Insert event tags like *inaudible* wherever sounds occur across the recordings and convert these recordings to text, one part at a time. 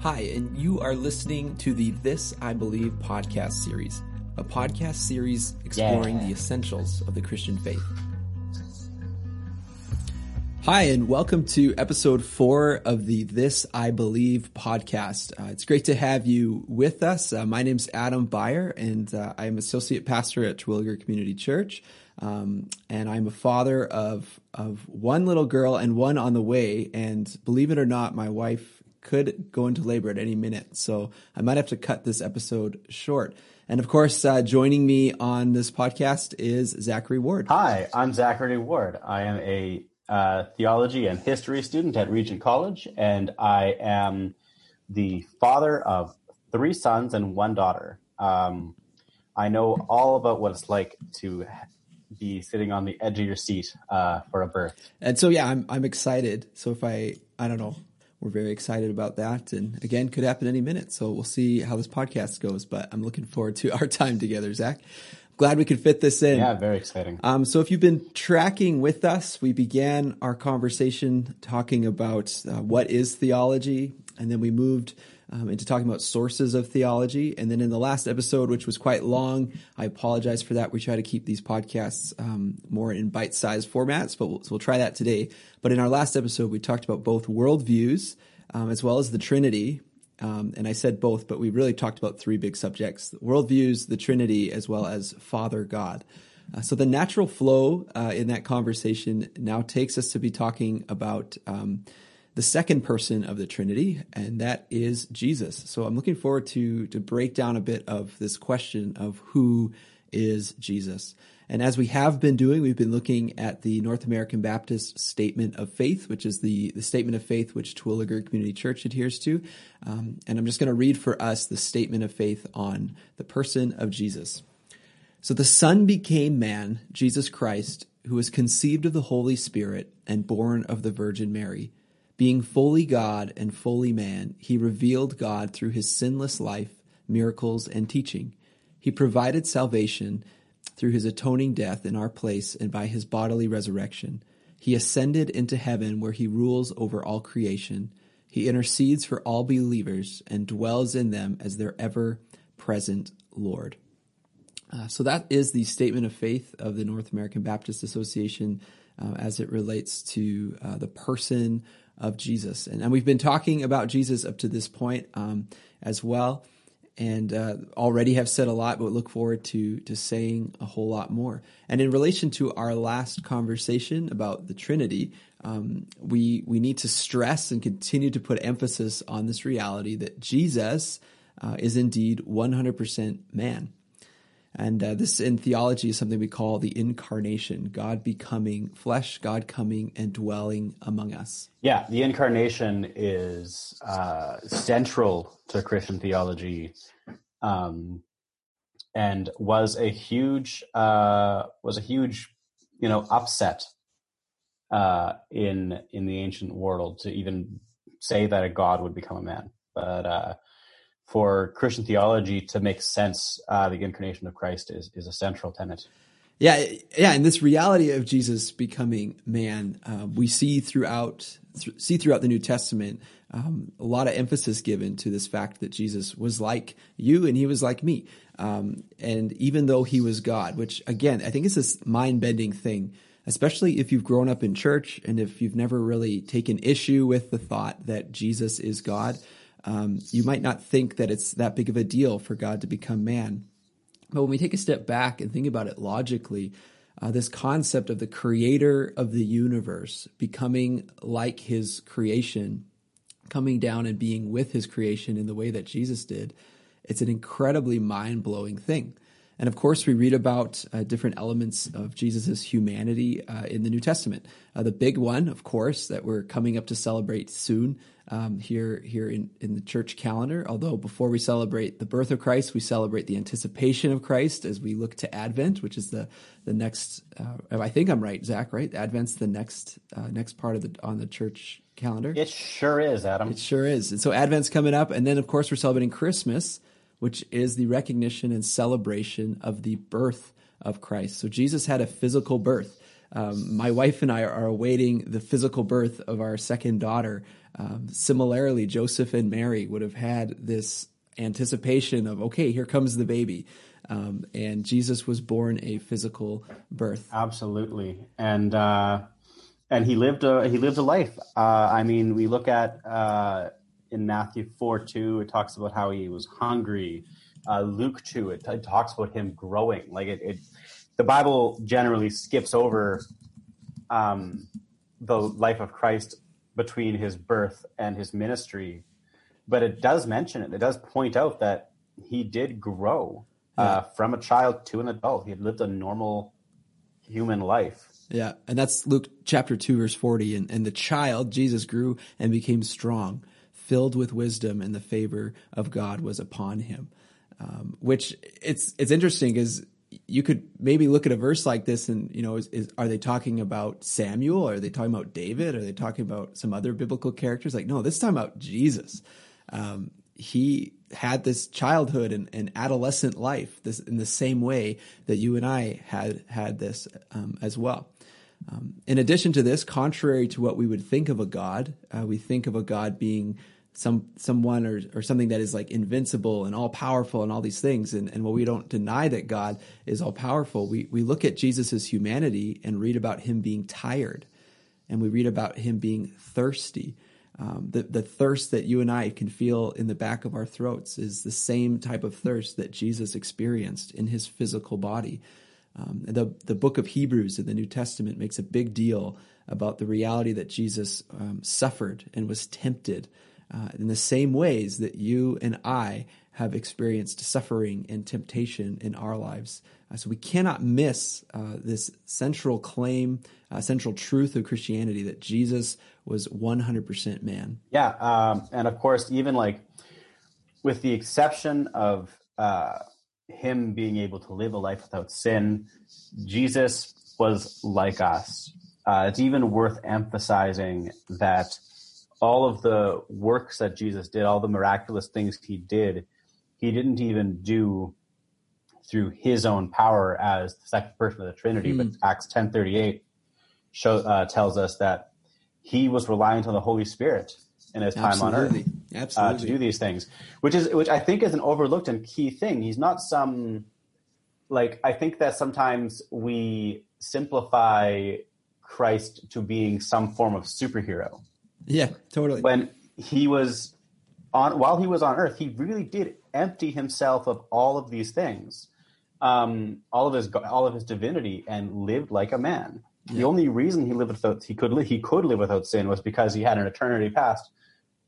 Hi, and you are listening to the This I Believe podcast series, a podcast series exploring Yeah. the essentials of the Christian faith. Hi, and welcome to episode four of the This I Believe podcast. Uh, it's great to have you with us. Uh, my name's Adam Beyer, and uh, I'm associate pastor at Terwillegar Community Church. Um, and I'm a father of of one little girl and one on the way. And believe it or not, my wife could go into labor at any minute, so I might have to cut this episode short. And of course, uh, joining me on this podcast is Zachary Ward. Hi, I'm Zachary Ward. I am a uh, theology and history student at Regent College, and I am the father of three sons and one daughter. Um, I know all about what it's like to be sitting on the edge of your seat uh, for a birth. And so, yeah, I'm I'm excited. So if I I don't know, we're very excited about that. And again, could happen any minute. So we'll see how this podcast goes. But I'm looking forward to *laughs* our time together, Zach. Glad we could fit this in. Yeah, very exciting. Um, so if you've been tracking with us, we began our conversation talking about uh, what is theology, and then we moved um, into talking about sources of theology. And then in the last episode, which was quite long, I apologize for that. We try to keep these podcasts um, more in bite-sized formats, but we'll, so we'll try that today. But in our last episode, we talked about both worldviews um, as well as the Trinity. Um, and I said both, but we really talked about three big subjects worldviews, the Trinity, as well as Father God. Uh, so the natural flow uh, in that conversation now takes us to be talking about um, the second person of the Trinity, and that is Jesus. So I'm looking forward to to break down a bit of this question of who is Jesus. And as we have been doing, we've been looking at the North American Baptist Statement of Faith, which is the, the statement of faith which Terwillegar Community Church adheres to. Um, and I'm just going to read for us the statement of faith on the person of Jesus. So the Son became man, Jesus Christ, who was conceived of the Holy Spirit and born of the Virgin Mary. Being fully God and fully man, he revealed God through his sinless life, miracles, and teaching. He provided salvation through his atoning death in our place and by his bodily resurrection. He ascended into heaven where he rules over all creation. He intercedes for all believers and dwells in them as their ever present Lord. Uh, so that is the statement of faith of the North American Baptist Association uh, as it relates to uh, the person of Jesus. And, and, we've been talking about Jesus up to this point um, as well, and uh, already have said a lot, but look forward to to saying a whole lot more. And in relation to our last conversation about the Trinity, um, we we need to stress and continue to put emphasis on this reality that Jesus uh, is indeed 100% man. And uh, this in theology is something we call the incarnation, God becoming flesh, God coming and dwelling among us. Yeah, the incarnation is uh, central to Christian theology, um, and was a huge uh, was a huge you know upset uh, in in the ancient world to even say that a god would become a man, but uh, for Christian theology to make sense, uh, the incarnation of Christ is is a central tenet. Yeah, yeah, and this reality of Jesus becoming man, uh, we see throughout th- see throughout the New Testament um, a lot of emphasis given to this fact that Jesus was like you and he was like me, um, and even though he was God, which again I think is this mind bending thing, especially if you've grown up in church and if you've never really taken issue with the thought that Jesus is God um, you might not think that it's that big of a deal for God to become man. But when we take a step back and think about it logically, uh, this concept of the creator of the universe becoming like his creation, coming down and being with his creation in the way that Jesus did, it's an incredibly mind blowing thing. And of course, we read about uh, different elements of Jesus' humanity uh, in the New Testament. Uh, the big one, of course, that we're coming up to celebrate soon um, here here in, in the church calendar. Although before we celebrate the birth of Christ, we celebrate the anticipation of Christ as we look to Advent, which is the the next. Uh, I think I'm right, Zach. Right? Advent's the next uh, next part of the on the church calendar. It sure is, Adam. It sure is. And so Advent's coming up, and then of course we're celebrating Christmas which is the recognition and celebration of the birth of Christ. So Jesus had a physical birth. um, my wife and I are, awaiting the physical birth of our second daughter. Um, similarly, Joseph and Mary would have had this anticipation of, okay, here comes the baby. Um, and Jesus was born a physical birth. Absolutely, and uh, and he lived a he lived a life. Uh, I mean, we look at uh, in Matthew four two, it talks about how he was hungry. Uh, Luke two, it, it, talks about him growing. Like it, it, the Bible generally skips over um, the life of Christ between his birth and his ministry, but it does mention it. It does point out that he did grow uh, from a child to an adult. He had lived a normal human life. Yeah, and that's Luke chapter 2 verse 40 and, and the child Jesus grew and became strong, filled with wisdom and the favor of God was upon him. Um, which it's it's interesting because you could maybe look at a verse like this and you know is, is, are they talking about Samuel? Are they talking about David? Are they talking about some other biblical characters? Like no, this time about Jesus. Um, he had this childhood and, and, adolescent life this in the same way that you and I had had this um, as well. Um, in addition to this, contrary to what we would think of a God, uh, we think of a God being some someone or, or something that is like invincible and all powerful and all these things. And, and while we don't deny that God is all powerful, we, we look at Jesus' humanity and read about him being tired and we read about him being thirsty um, the, the thirst that you and I can feel in the back of our throats is the same type of thirst that Jesus experienced in his physical body. Um, the, the book of Hebrews in the New Testament makes a big deal about the reality that Jesus um, suffered and was tempted uh, in the same ways that you and I have experienced suffering and temptation in our lives. Uh, so we cannot miss uh, this central claim, uh, central truth of Christianity that Jesus was 100% man. Yeah. Um, and of course, even like with the exception of uh, him being able to live a life without sin, Jesus was like us. Uh, it's even worth emphasizing that all of the works that Jesus did, all the miraculous things he did, he didn't even do through his own power as the second person of the Trinity. Mm. But hmm. Acts ten thirty eight show uh, tells us that he was reliant on the Holy Spirit in his time Absolutely. on earth Absolutely. Uh, to do these things, which is which I think is an overlooked and key thing. He's not some like I think that sometimes we simplify Christ to being some form of superhero. Yeah, totally. When he was on while he was on earth, he really did empty himself of all of these things um, all of his all of his divinity and lived like a man. Yeah. The only reason he lived without he could he could live without sin was because he had an eternity past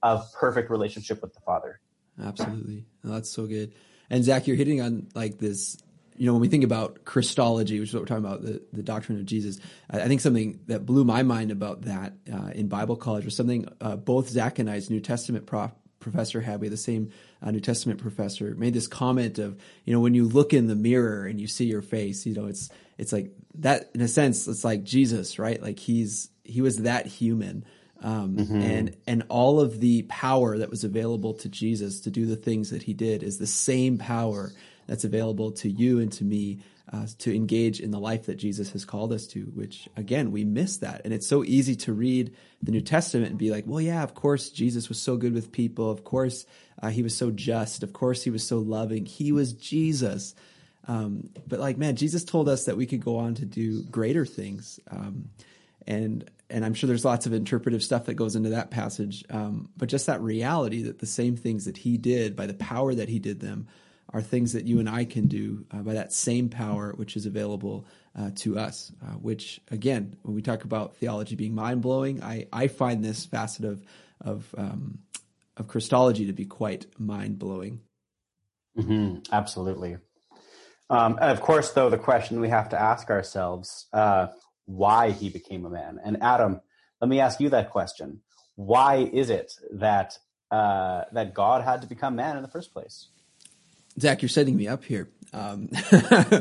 of perfect relationship with the Father. Absolutely, oh, that's so good. And Zach, you're hitting on like this. You know, when we think about Christology, which is what we're talking about, the, the doctrine of Jesus, I, I think something that blew my mind about that uh, in Bible college was something uh, both Zach and I's New Testament prof, professor had. We had the same uh, New Testament professor made this comment of, you know, when you look in the mirror and you see your face, you know, it's it's like that in a sense. It's like Jesus, right? Like he's he was that human. Um, mm-hmm. and and all of the power that was available to Jesus to do the things that he did is the same power that's available to you and to me uh, to engage in the life that Jesus has called us to, which again, we miss that. And it's so easy to read the New Testament and be like, well, yeah, of course, Jesus was so good with people. Of course, uh, he was so just. Of course, he was so loving. He was Jesus. Um, but like, man, Jesus told us that we could go on to do greater things. Um, and, and I'm sure there's lots of interpretive stuff that goes into that passage. Um, but just that reality that the same things that he did by the power that he did them, are things that you and I can do uh, by that same power which is available uh, to us. Uh, which, again, when we talk about theology being mind blowing, I, I find this facet of of um, of Christology to be quite mind blowing. Mm-hmm, absolutely. Um, and of course, though, the question we have to ask ourselves: uh, why he became a man? And Adam, let me ask you that question: Why is it that uh, that God had to become man in the first place? Zach, you're setting me up here. Um, *laughs*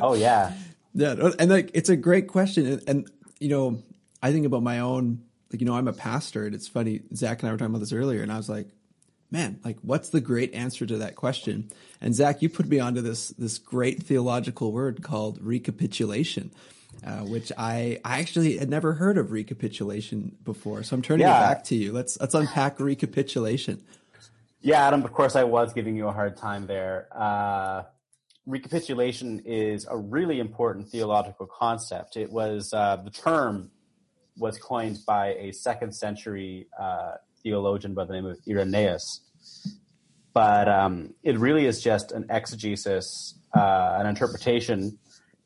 oh yeah, yeah, and like it's a great question, and, and, you know, I think about my own, like you know, I'm a pastor, and it's funny. Zach and I were talking about this earlier, and I was like, man, like what's the great answer to that question? And Zach, you put me onto this this great theological word called recapitulation. uh, which I I actually had never heard of recapitulation before. So I'm turning Yeah. it back to you. Let's let's unpack recapitulation. Yeah, Adam, of course, I was giving you a hard time there. Uh, recapitulation is a really important theological concept. It was uh, the term was coined by a second century uh, theologian by the name of Irenaeus. But um, it really is just an exegesis, uh, an interpretation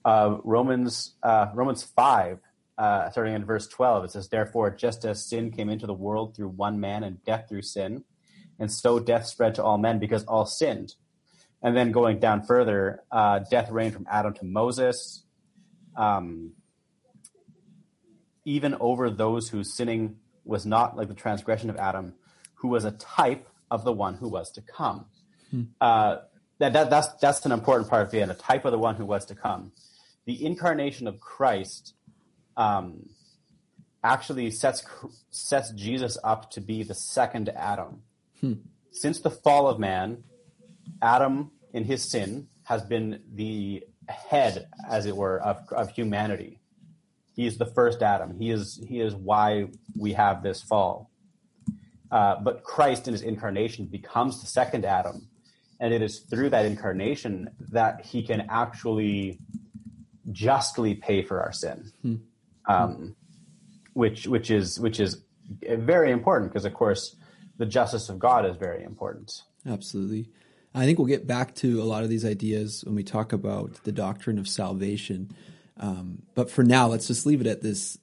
of Romans uh, Romans five, uh, starting in verse twelve. It says, "Therefore, just as sin came into the world through one man, and death through sin." And so death spread to all men because all sinned. And then going down further, uh, death reigned from Adam to Moses, um, even over those whose sinning was not like the transgression of Adam, who was a type of the one who was to come. Uh, that, that, that's, that's an important part of the end, a type of the one who was to come. The incarnation of Christ um, actually sets, sets Jesus up to be the second Adam since the fall of man, Adam in his sin has been the head, as it were, of, of humanity. He is the first Adam. He is he is why we have this fall. Uh, but Christ in his incarnation becomes the second Adam, and it is through that incarnation that he can actually justly pay for our sin, um, which which is which is very important because of course the justice of God is very important. Absolutely. I think we'll get back to a lot of these ideas when we talk about the doctrine of salvation. Um, but for now, let's just leave it at this.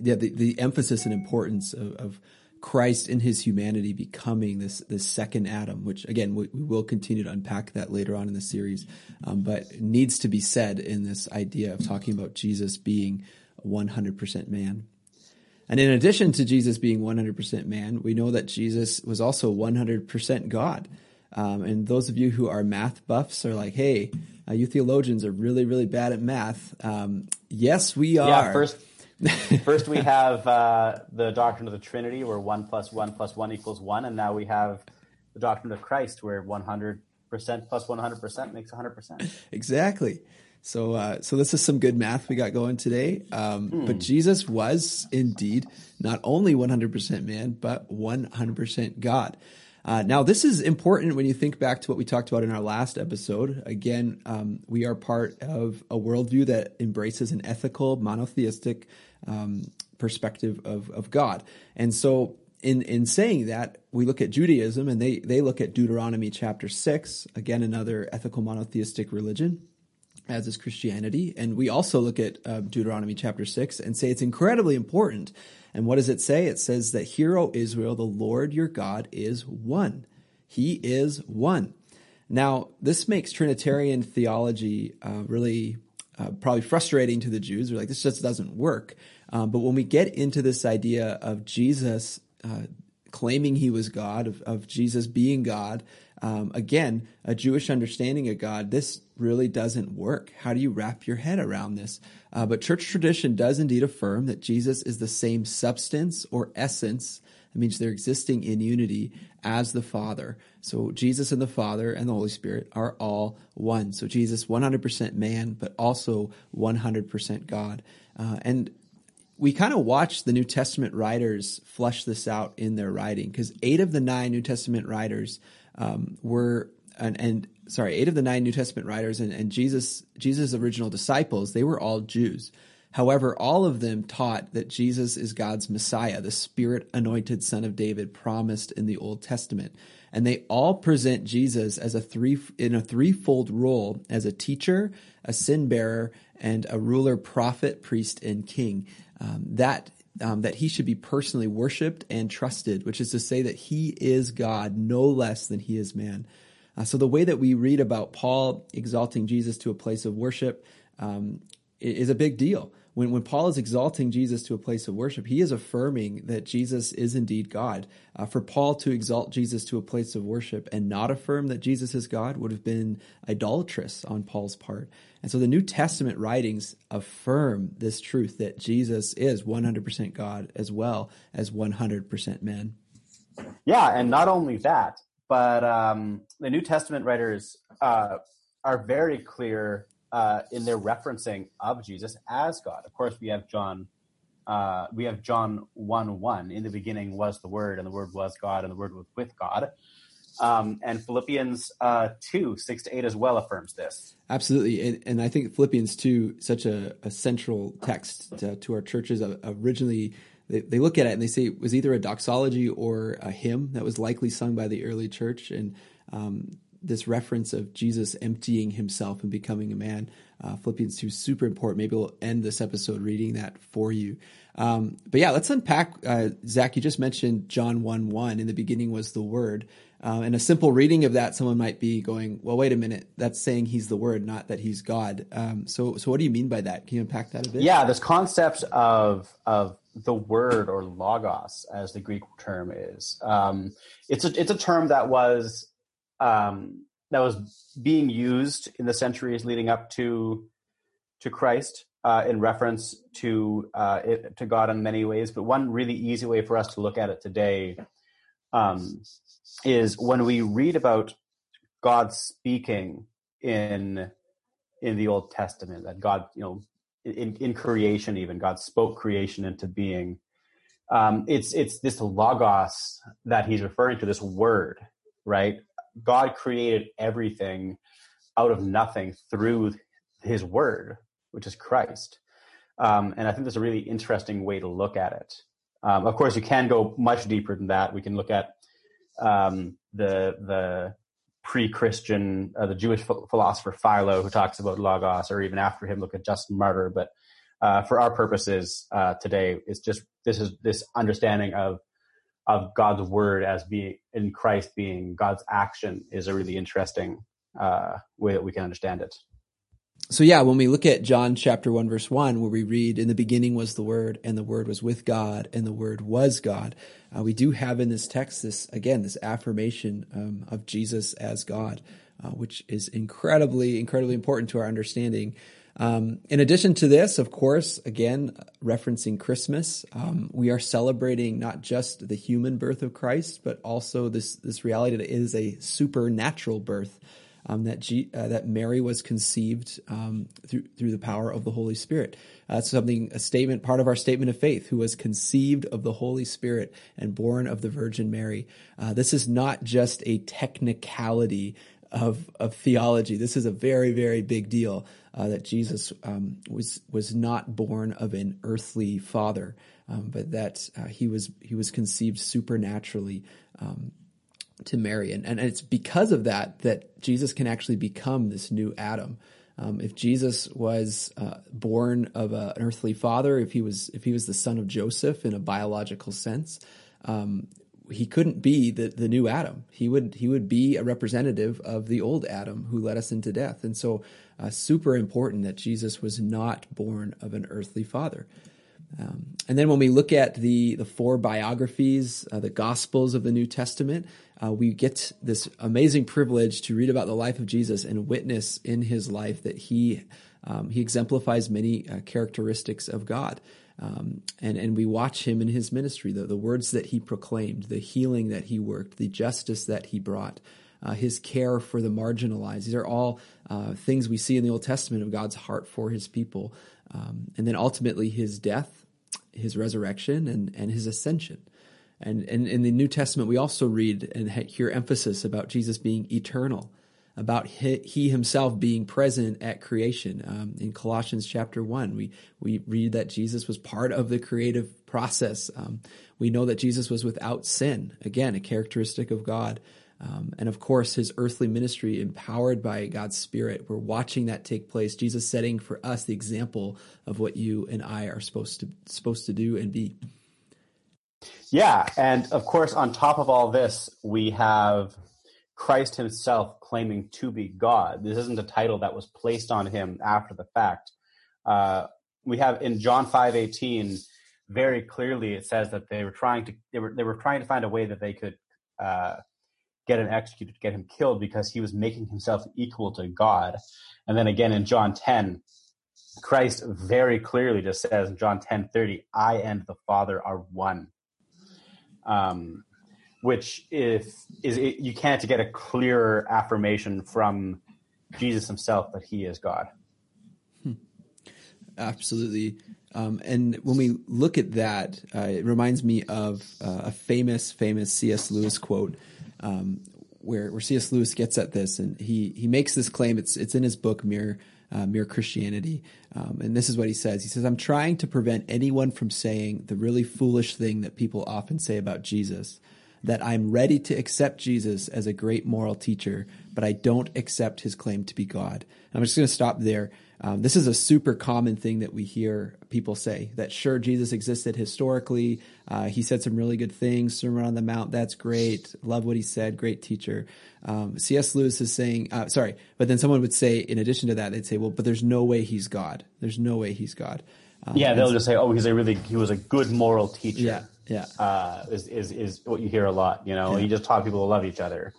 Yeah, the, the emphasis and importance of, of Christ in his humanity becoming this this second Adam, which again we, we will continue to unpack that later on in the series, um, but needs to be said in this idea of talking about Jesus being 100% man. And in addition to Jesus being 100% man, we know that Jesus was also 100% God. Um, and those of you who are math buffs are like, hey, uh, you theologians are really, really bad at math. Um, yes, we are. Yeah, first, *laughs* first we have uh, the doctrine of the Trinity, where one plus one plus one equals one, and now we have the doctrine of Christ, where 100% plus 100% makes 100%. Exactly. So, uh, so this is some good math we got going today. Um, But Jesus was indeed not only 100% man, but 100% God. Uh, now, this is important when you think back to what we talked about in our last episode. Again, um, we are part of a worldview that embraces an ethical, monotheistic um, perspective of, of God. And so, in, in saying that, we look at Judaism and they, they look at Deuteronomy chapter 6, again, another ethical monotheistic religion as is Christianity. And we also look at uh, Deuteronomy chapter 6 and say it's incredibly important. And what does it say? It says that, Hear, O Israel, the Lord your God is one. He is one. Now, this makes Trinitarian theology uh, really uh, probably frustrating to the Jews. They're like, this just doesn't work. Um, but when we get into this idea of Jesus uh, claiming he was God, of, of Jesus being God, um, again, a Jewish understanding of God, this really doesn't work. How do you wrap your head around this? Uh, but church tradition does indeed affirm that Jesus is the same substance or essence. It means they're existing in unity as the Father. So Jesus and the Father and the Holy Spirit are all one. So Jesus, 100% man, but also 100% God. Uh, and we kind of watch the New Testament writers flesh this out in their writing because eight of the nine New Testament writers um, were and, and sorry, eight of the nine New Testament writers and, and Jesus Jesus' original disciples they were all Jews. However, all of them taught that Jesus is God's Messiah, the Spirit anointed Son of David promised in the Old Testament. And they all present Jesus as a three in a threefold role as a teacher, a sin bearer, and a ruler, prophet, priest, and king. Um, that um, that he should be personally worshipped and trusted, which is to say that he is God no less than he is man. Uh, so the way that we read about Paul exalting Jesus to a place of worship um, is a big deal. When, when Paul is exalting Jesus to a place of worship, he is affirming that Jesus is indeed God. Uh, for Paul to exalt Jesus to a place of worship and not affirm that Jesus is God would have been idolatrous on Paul's part. And so the New Testament writings affirm this truth that Jesus is 100% God as well as 100% man. Yeah, and not only that, but um, the New Testament writers uh, are very clear uh, in their referencing of Jesus as God. Of course, we have John. Uh, we have John one one. In the beginning was the Word, and the Word was God, and the Word was with God. Um, and Philippians uh, 2, 6 to 8 as well affirms this. Absolutely. And, and I think Philippians 2, such a, a central text to, to our churches. Originally, they, they, look at it and they say it was either a doxology or a hymn that was likely sung by the early church. And um, this reference of Jesus emptying himself and becoming a man, uh, Philippians 2 is super important. Maybe we'll end this episode reading that for you. Um, but yeah, let's unpack. Uh, Zach, you just mentioned John 1 1. In the beginning was the Word. Uh, and a simple reading of that, someone might be going, "Well, wait a minute. That's saying he's the Word, not that he's God." Um, so, so what do you mean by that? Can you unpack that a bit? Yeah, this concept of of the word or logos, as the Greek term is, um, it's a it's a term that was um, that was being used in the centuries leading up to to Christ uh, in reference to uh, it, to God in many ways. But one really easy way for us to look at it today um, is when we read about God speaking in in the Old Testament, that God, you know, in, in creation, even God spoke creation into being. Um, it's it's this logos that he's referring to, this word, right? God created everything out of nothing through His Word, which is Christ. Um, and I think that's a really interesting way to look at it. Um, of course, you can go much deeper than that. We can look at um, the the pre-Christian, uh, the Jewish philosopher Philo, who talks about logos, or even after him, look at Justin Martyr. But uh, for our purposes uh, today, it's just this is this understanding of of God's word as being in Christ being God's action is a really interesting uh, way that we can understand it. So yeah, when we look at John chapter one verse one, where we read, "In the beginning was the Word, and the Word was with God, and the Word was God," uh, we do have in this text this again this affirmation um, of Jesus as God, uh, which is incredibly incredibly important to our understanding. Um, in addition to this, of course, again, referencing Christmas, um, we are celebrating not just the human birth of Christ, but also this, this reality that is a supernatural birth. Um, that G, uh, that Mary was conceived um, through through the power of the Holy Spirit. That's something a statement, part of our statement of faith, who was conceived of the Holy Spirit and born of the Virgin Mary. Uh, this is not just a technicality of of theology. This is a very very big deal uh, that Jesus um, was was not born of an earthly father, um, but that uh, he was he was conceived supernaturally um, to Mary, and and it's because of that that Jesus can actually become this new Adam. Um, if Jesus was uh, born of a, an earthly father, if he was if he was the son of Joseph in a biological sense, um, he couldn't be the, the new Adam. He would he would be a representative of the old Adam who led us into death. And so, uh, super important that Jesus was not born of an earthly father. Um, and then when we look at the the four biographies, uh, the Gospels of the New Testament, uh, we get this amazing privilege to read about the life of Jesus and witness in his life that he um, he exemplifies many uh, characteristics of God. Um, and, and we watch him in his ministry, the, the words that he proclaimed, the healing that he worked, the justice that he brought, uh, his care for the marginalized. These are all uh, things we see in the Old Testament of God's heart for his people. Um, and then ultimately his death, his resurrection, and, and his ascension. And, and in the New Testament, we also read and hear emphasis about Jesus being eternal about he, himself being present at creation. Um, in Colossians chapter 1, we, we read that Jesus was part of the creative process. Um, we know that Jesus was without sin, again, a characteristic of God. Um, and of course, his earthly ministry empowered by God's Spirit. We're watching that take place. Jesus setting for us the example of what you and I are supposed to supposed to do and be. Yeah, and of course, on top of all this, we have Christ himself claiming to be God. This isn't a title that was placed on him after the fact. Uh, we have in John five eighteen very clearly it says that they were trying to they were they were trying to find a way that they could uh, get him executed, get him killed because he was making himself equal to God. And then again in John ten, Christ very clearly just says in John ten thirty, "I and the Father are one." Um, which if is it, you can't get a clearer affirmation from Jesus himself that he is God. Absolutely. Um, and when we look at that, uh, it reminds me of uh, a famous, famous C.S. Lewis quote, um, where where C.S. Lewis gets at this, and he he makes this claim. It's it's in his book Mere uh, Mere Christianity, um, and this is what he says. He says, "I'm trying to prevent anyone from saying the really foolish thing that people often say about Jesus." That I'm ready to accept Jesus as a great moral teacher, but I don't accept his claim to be God. I'm just going to stop there. Um, this is a super common thing that we hear people say that sure, Jesus existed historically. Uh, he said some really good things, Sermon on the Mount, that's great. Love what he said, great teacher. Um, C.S. Lewis is saying, uh, sorry, but then someone would say, in addition to that, they'd say, well, but there's no way he's God. There's no way he's God. Um, yeah, they'll just say, oh, he's a really, he was a good moral teacher. Yeah, yeah. Uh, is, is, is what you hear a lot, you know, yeah. he just taught people to love each other.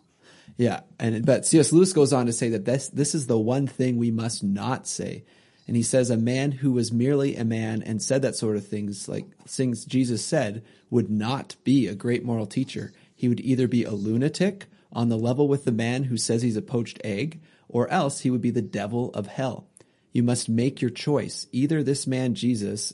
Yeah, and but C.S. Lewis goes on to say that this this is the one thing we must not say, and he says a man who was merely a man and said that sort of things like things Jesus said would not be a great moral teacher. He would either be a lunatic on the level with the man who says he's a poached egg, or else he would be the devil of hell. You must make your choice. Either this man Jesus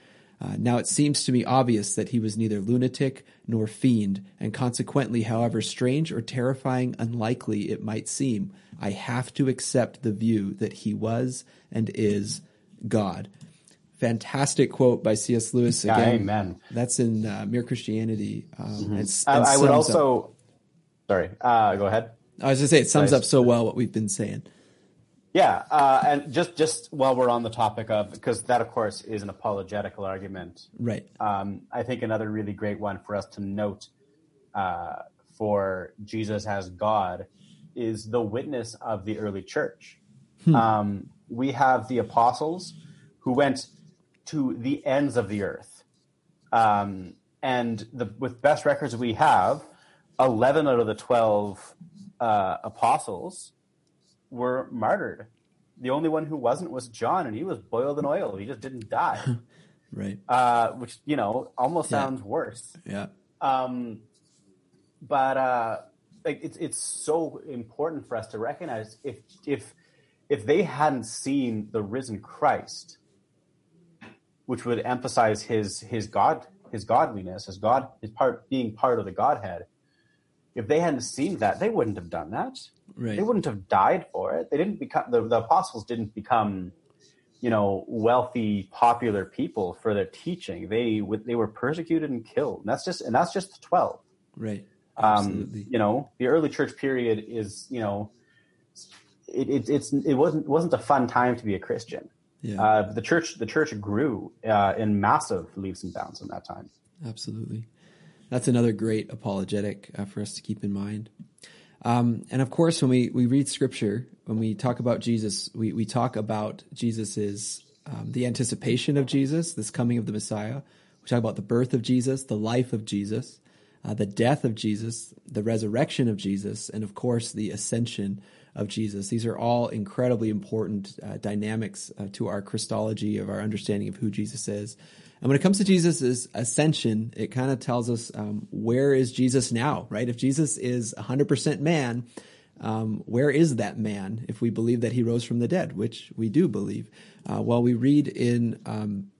Uh, now it seems to me obvious that he was neither lunatic nor fiend, and consequently, however strange or terrifying unlikely it might seem, I have to accept the view that he was and is God. Fantastic quote by C.S. Lewis. Again, yeah, amen. That's in uh, Mere Christianity. Um, mm-hmm. and, and I, I would also. Up. Sorry, uh, go ahead. I was going to say it sums up so well what we've been saying. Yeah, uh, and just just while we're on the topic of because that of course is an apologetical argument, right? Um, I think another really great one for us to note uh, for Jesus as God is the witness of the early church. Hmm. Um, we have the apostles who went to the ends of the earth, um, and the with best records we have, eleven out of the twelve uh, apostles were martyred. The only one who wasn't was John, and he was boiled in oil. He just didn't die. *laughs* right. Uh, which you know almost yeah. sounds worse. Yeah. Um, but uh, like it's it's so important for us to recognize if if if they hadn't seen the risen Christ, which would emphasize his his God his godliness, his God his part being part of the Godhead, if they hadn't seen that, they wouldn't have done that. Right. They wouldn't have died for it. They didn't become the, the apostles didn't become, you know, wealthy, popular people for their teaching. They they were persecuted and killed. And that's just and that's just the twelve. Right. Um, Absolutely. Um, you know, the early church period is you know, it, it it's it wasn't wasn't a fun time to be a Christian. Yeah. Uh, the church the church grew uh, in massive leaps and bounds in that time. Absolutely. That's another great apologetic uh, for us to keep in mind. Um, and of course, when we, we read scripture, when we talk about Jesus, we, we talk about Jesus' um, the anticipation of Jesus, this coming of the Messiah. We talk about the birth of Jesus, the life of Jesus, uh, the death of Jesus, the resurrection of Jesus, and of course, the ascension of Jesus. These are all incredibly important uh, dynamics uh, to our Christology, of our understanding of who Jesus is. And when it comes to Jesus' ascension, it kind of tells us um, where is Jesus now, right? If Jesus is 100% man, um, where is that man if we believe that he rose from the dead, which we do believe? Uh, well, we read in um,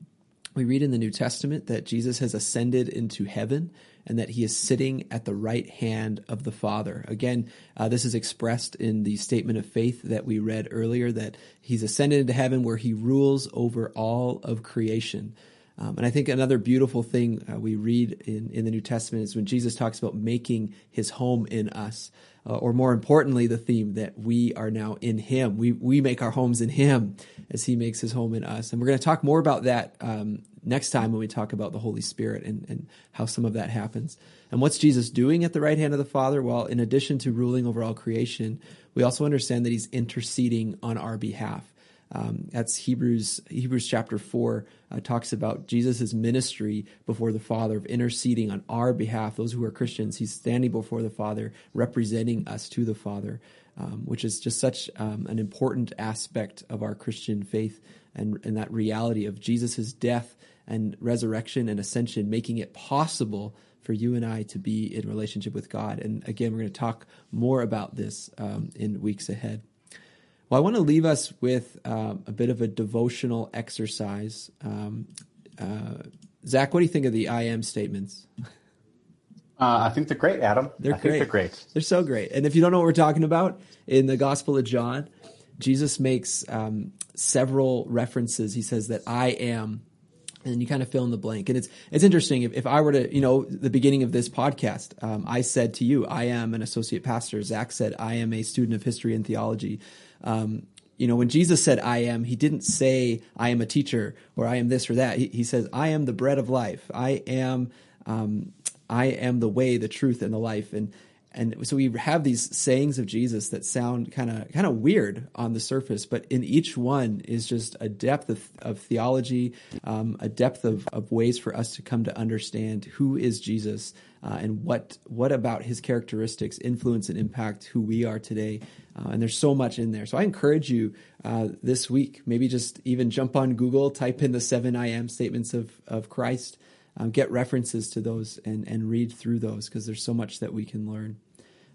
we read in the New Testament that Jesus has ascended into heaven and that he is sitting at the right hand of the Father. Again, uh, this is expressed in the statement of faith that we read earlier that he's ascended into heaven where he rules over all of creation. Um, and I think another beautiful thing uh, we read in, in the New Testament is when Jesus talks about making his home in us. Uh, or more importantly, the theme that we are now in him. We, we make our homes in him as he makes his home in us. And we're going to talk more about that um, next time when we talk about the Holy Spirit and, and how some of that happens. And what's Jesus doing at the right hand of the Father? Well, in addition to ruling over all creation, we also understand that he's interceding on our behalf. Um, that's Hebrews Hebrews chapter four uh, talks about Jesus' ministry before the Father of interceding on our behalf. Those who are Christians, he's standing before the Father, representing us to the Father, um, which is just such um, an important aspect of our Christian faith and, and that reality of Jesus' death and resurrection and ascension, making it possible for you and I to be in relationship with God. And again, we're going to talk more about this um, in weeks ahead. Well, I want to leave us with um, a bit of a devotional exercise. Um, uh, Zach, what do you think of the I am statements? Uh, I think they're great, Adam. They're I great. they're great. They're so great. And if you don't know what we're talking about, in the Gospel of John, Jesus makes um, several references. He says that I am and you kind of fill in the blank. And it's it's interesting. If, if I were to, you know, the beginning of this podcast, um, I said to you, I am an associate pastor. Zach said, I am a student of history and theology. Um, you know, when Jesus said, I am, he didn't say, I am a teacher or I am this or that. He, he says, I am the bread of life. I am, um, I am the way, the truth, and the life. And and so we have these sayings of Jesus that sound kind of kind of weird on the surface, but in each one is just a depth of, of theology, um, a depth of, of ways for us to come to understand who is Jesus uh, and what what about his characteristics influence and impact who we are today. Uh, and there's so much in there. So I encourage you uh, this week, maybe just even jump on Google, type in the seven I am statements of of Christ um, get references to those and, and read through those because there's so much that we can learn.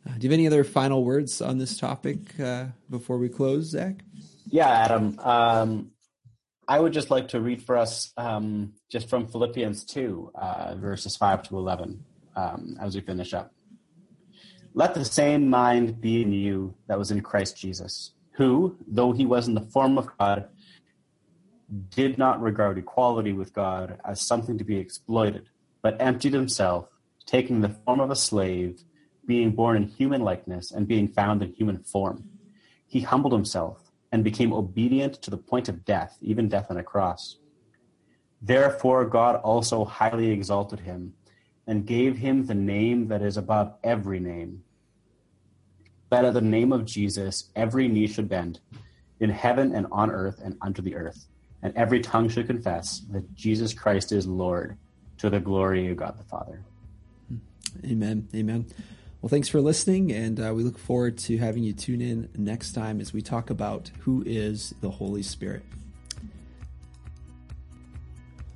Uh, do you have any other final words on this topic uh, before we close, Zach? Yeah, Adam. Um, I would just like to read for us um, just from Philippians 2, uh, verses 5 to 11, um, as we finish up. Let the same mind be in you that was in Christ Jesus, who, though he was in the form of God, did not regard equality with God as something to be exploited, but emptied himself, taking the form of a slave, being born in human likeness, and being found in human form. He humbled himself and became obedient to the point of death, even death on a cross. Therefore, God also highly exalted him and gave him the name that is above every name. That at the name of Jesus every knee should bend, in heaven and on earth and under the earth and every tongue should confess that Jesus Christ is Lord to the glory of God the Father. Amen. Amen. Well, thanks for listening, and uh, we look forward to having you tune in next time as we talk about who is the Holy Spirit.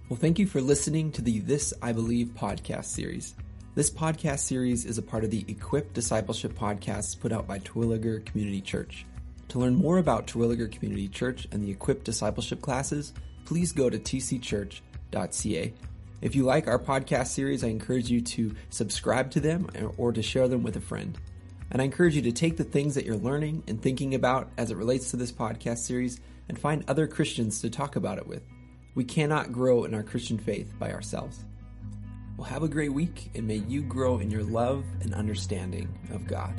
Well, thank you for listening to the This I Believe podcast series. This podcast series is a part of the Equip Discipleship podcasts put out by Terwillegar Community Church. To learn more about Terwillegar Community Church and the equipped Discipleship classes, please go to tcchurch.ca. If you like our podcast series, I encourage you to subscribe to them or to share them with a friend. And I encourage you to take the things that you're learning and thinking about as it relates to this podcast series and find other Christians to talk about it with. We cannot grow in our Christian faith by ourselves. Well, have a great week and may you grow in your love and understanding of God.